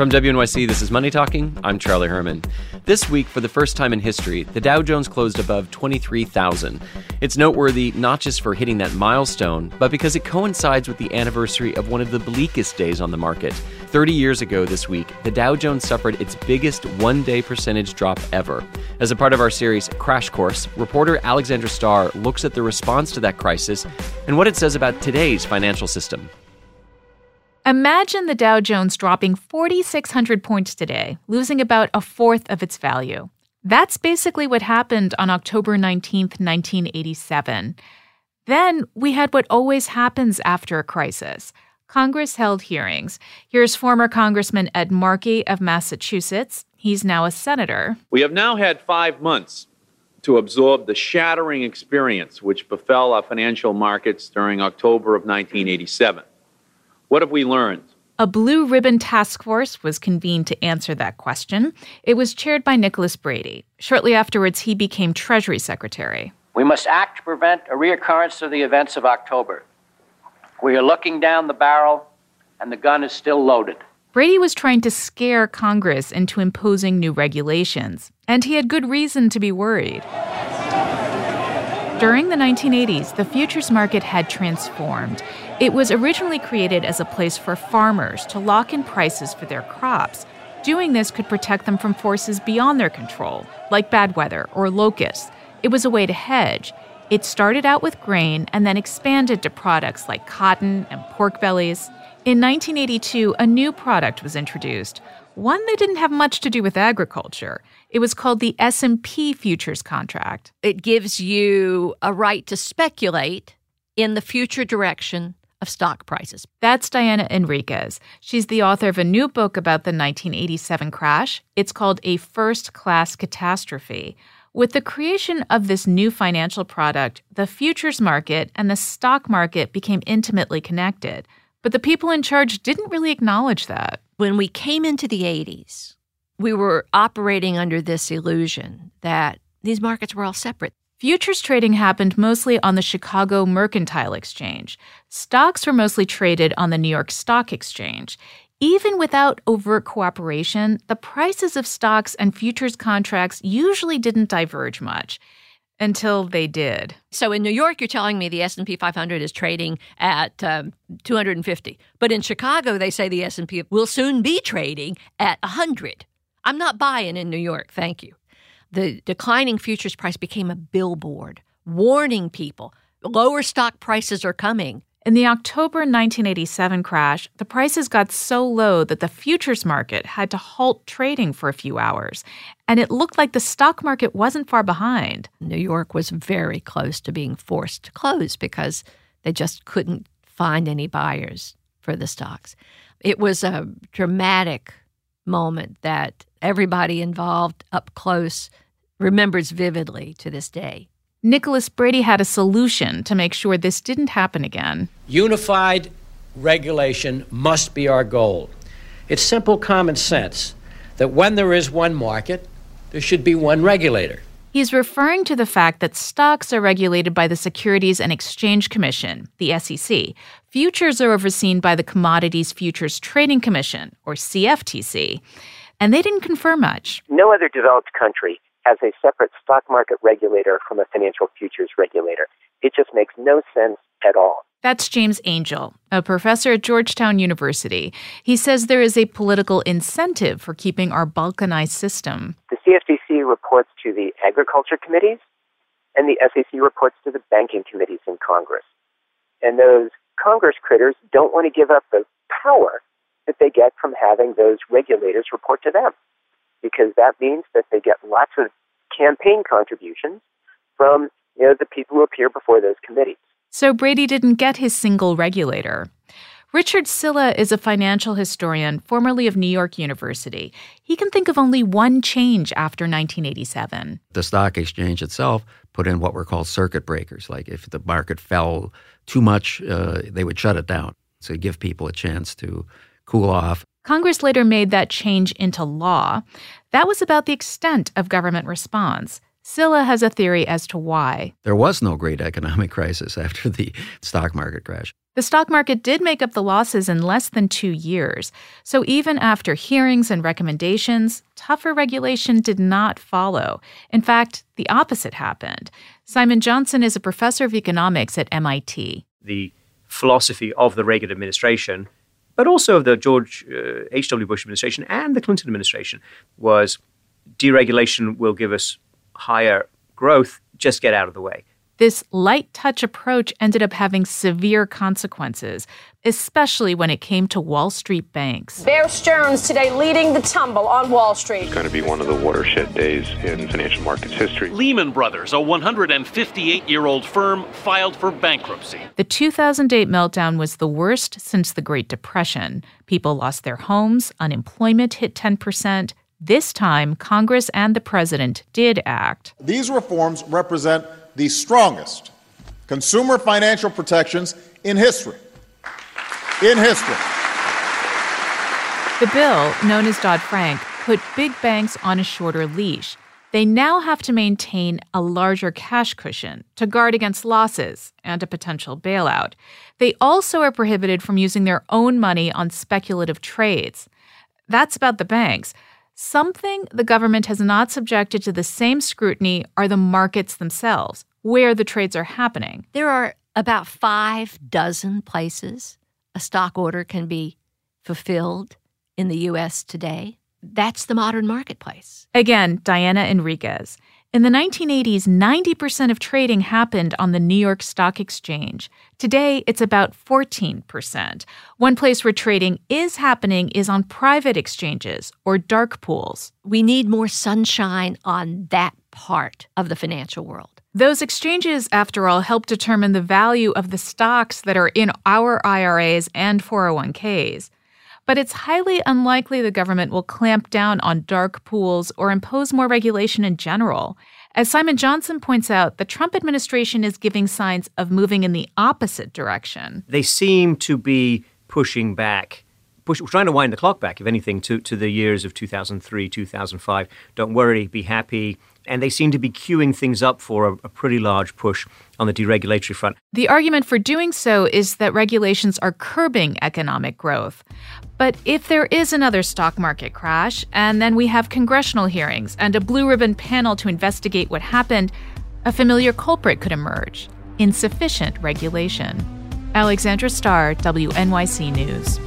From WNYC, this is Money Talking. I'm Charlie Herman. This week, for the first time in history, the Dow Jones closed above 23,000. It's noteworthy not just for hitting that milestone, but because it coincides with the anniversary of one of the bleakest days on the market. 30 years ago this week, the Dow Jones suffered its biggest one day percentage drop ever. As a part of our series Crash Course, reporter Alexandra Starr looks at the response to that crisis and what it says about today's financial system. Imagine the Dow Jones dropping 4,600 points today, losing about a fourth of its value. That's basically what happened on October 19, 1987. Then we had what always happens after a crisis. Congress held hearings. Here's former Congressman Ed Markey of Massachusetts. He's now a senator. We have now had five months to absorb the shattering experience which befell our financial markets during October of 1987. What have we learned? A blue ribbon task force was convened to answer that question. It was chaired by Nicholas Brady. Shortly afterwards, he became Treasury Secretary. We must act to prevent a reoccurrence of the events of October. We are looking down the barrel, and the gun is still loaded. Brady was trying to scare Congress into imposing new regulations, and he had good reason to be worried. During the 1980s, the futures market had transformed. It was originally created as a place for farmers to lock in prices for their crops. Doing this could protect them from forces beyond their control, like bad weather or locusts. It was a way to hedge. It started out with grain and then expanded to products like cotton and pork bellies. In 1982, a new product was introduced, one that didn't have much to do with agriculture. It was called the S&P futures contract. It gives you a right to speculate in the future direction of stock prices. That's Diana Henriques. She's the author of a new book about the 1987 crash. It's called A First Class Catastrophe. With the creation of this new financial product, the futures market and the stock market became intimately connected. But the people in charge didn't really acknowledge that. When we came into the 80s, we were operating under this illusion that these markets were all separate. Futures trading happened mostly on the Chicago Mercantile Exchange. Stocks were mostly traded on the New York Stock Exchange. Even without overt cooperation, the prices of stocks and futures contracts usually didn't diverge much until they did. So in New York, you're telling me the S&P 500 is trading at um, 250, but in Chicago, they say the S&P will soon be trading at 100. I'm not buying in New York, thank you. The declining futures price became a billboard warning people lower stock prices are coming. In the October 1987 crash, the prices got so low that the futures market had to halt trading for a few hours, and it looked like the stock market wasn't far behind. New York was very close to being forced to close because they just couldn't find any buyers for the stocks. It was a dramatic moment that everybody involved up close remembers vividly to this day. Nicholas Brady had a solution to make sure this didn't happen again. Unified regulation must be our goal. It's simple common sense that when there is one market, there should be one regulator. He's referring to the fact that stocks are regulated by the Securities and Exchange Commission, the SEC. Futures are overseen by the Commodities Futures Trading Commission, or CFTC. And they didn't confer much. No other developed country as a separate stock market regulator from a financial futures regulator. It just makes no sense at all. That's James Angel, a professor at Georgetown University. He says there is a political incentive for keeping our balkanized system. The CFTC reports to the agriculture committees, and the SEC reports to the banking committees in Congress. And those Congress critters don't want to give up the power that they get from having those regulators report to them because that means that they get lots of campaign contributions from you know the people who appear before those committees. So Brady didn't get his single regulator. Richard Sylla is a financial historian, formerly of New York University. He can think of only one change after 1987. The stock exchange itself put in what were called circuit breakers. Like if the market fell too much, uh, they would shut it down. So give people a chance to cool off. Congress later made that change into law. That was about the extent of government response. Sylla has a theory as to why. There was no great economic crisis after the stock market crash. The stock market did make up the losses in less than two years. So even after hearings and recommendations, tougher regulation did not follow. In fact, the opposite happened. Simon Johnson is a professor of economics at MIT. The philosophy of the Reagan administration, but also of the George H.W. Uh, Bush administration and the Clinton administration, was deregulation will give us higher growth, just get out of the way. This light touch approach ended up having severe consequences, especially when it came to Wall Street banks. Bear Stearns today leading the tumble on Wall Street. It's going to be one of the watershed days in financial markets history. Lehman Brothers, a 158 year old firm, filed for bankruptcy. The 2008 meltdown was the worst since the Great Depression. People lost their homes, unemployment hit 10%. This time, Congress and the president did act. These reforms represent the strongest consumer financial protections in history. In history. The bill, known as Dodd Frank, put big banks on a shorter leash. They now have to maintain a larger cash cushion to guard against losses and a potential bailout. They also are prohibited from using their own money on speculative trades. That's about the banks. Something the government has not subjected to the same scrutiny are the markets themselves, where the trades are happening. There are about five dozen places a stock order can be fulfilled in the U.S. today. That's the modern marketplace. Again, Diana Henriques. In the 1980s, 90% of trading happened on the New York Stock Exchange. Today, it's about 14%. One place where trading is happening is on private exchanges or dark pools. We need more sunshine on that part of the financial world. Those exchanges, after all, help determine the value of the stocks that are in our IRAs and 401ks but it's highly unlikely the government will clamp down on dark pools or impose more regulation in general. As Simon Johnson points out, the Trump administration is giving signs of moving in the opposite direction. They seem to be pushing back push, trying to wind the clock back, if anything, to, to the years of 2003, 2005. Don't worry, be happy. And they seem to be queuing things up for a, a pretty large push on the deregulatory front. The argument for doing so is that regulations are curbing economic growth. But if there is another stock market crash, and then we have congressional hearings and a blue ribbon panel to investigate what happened, a familiar culprit could emerge insufficient regulation. Alexandra Starr, WNYC News.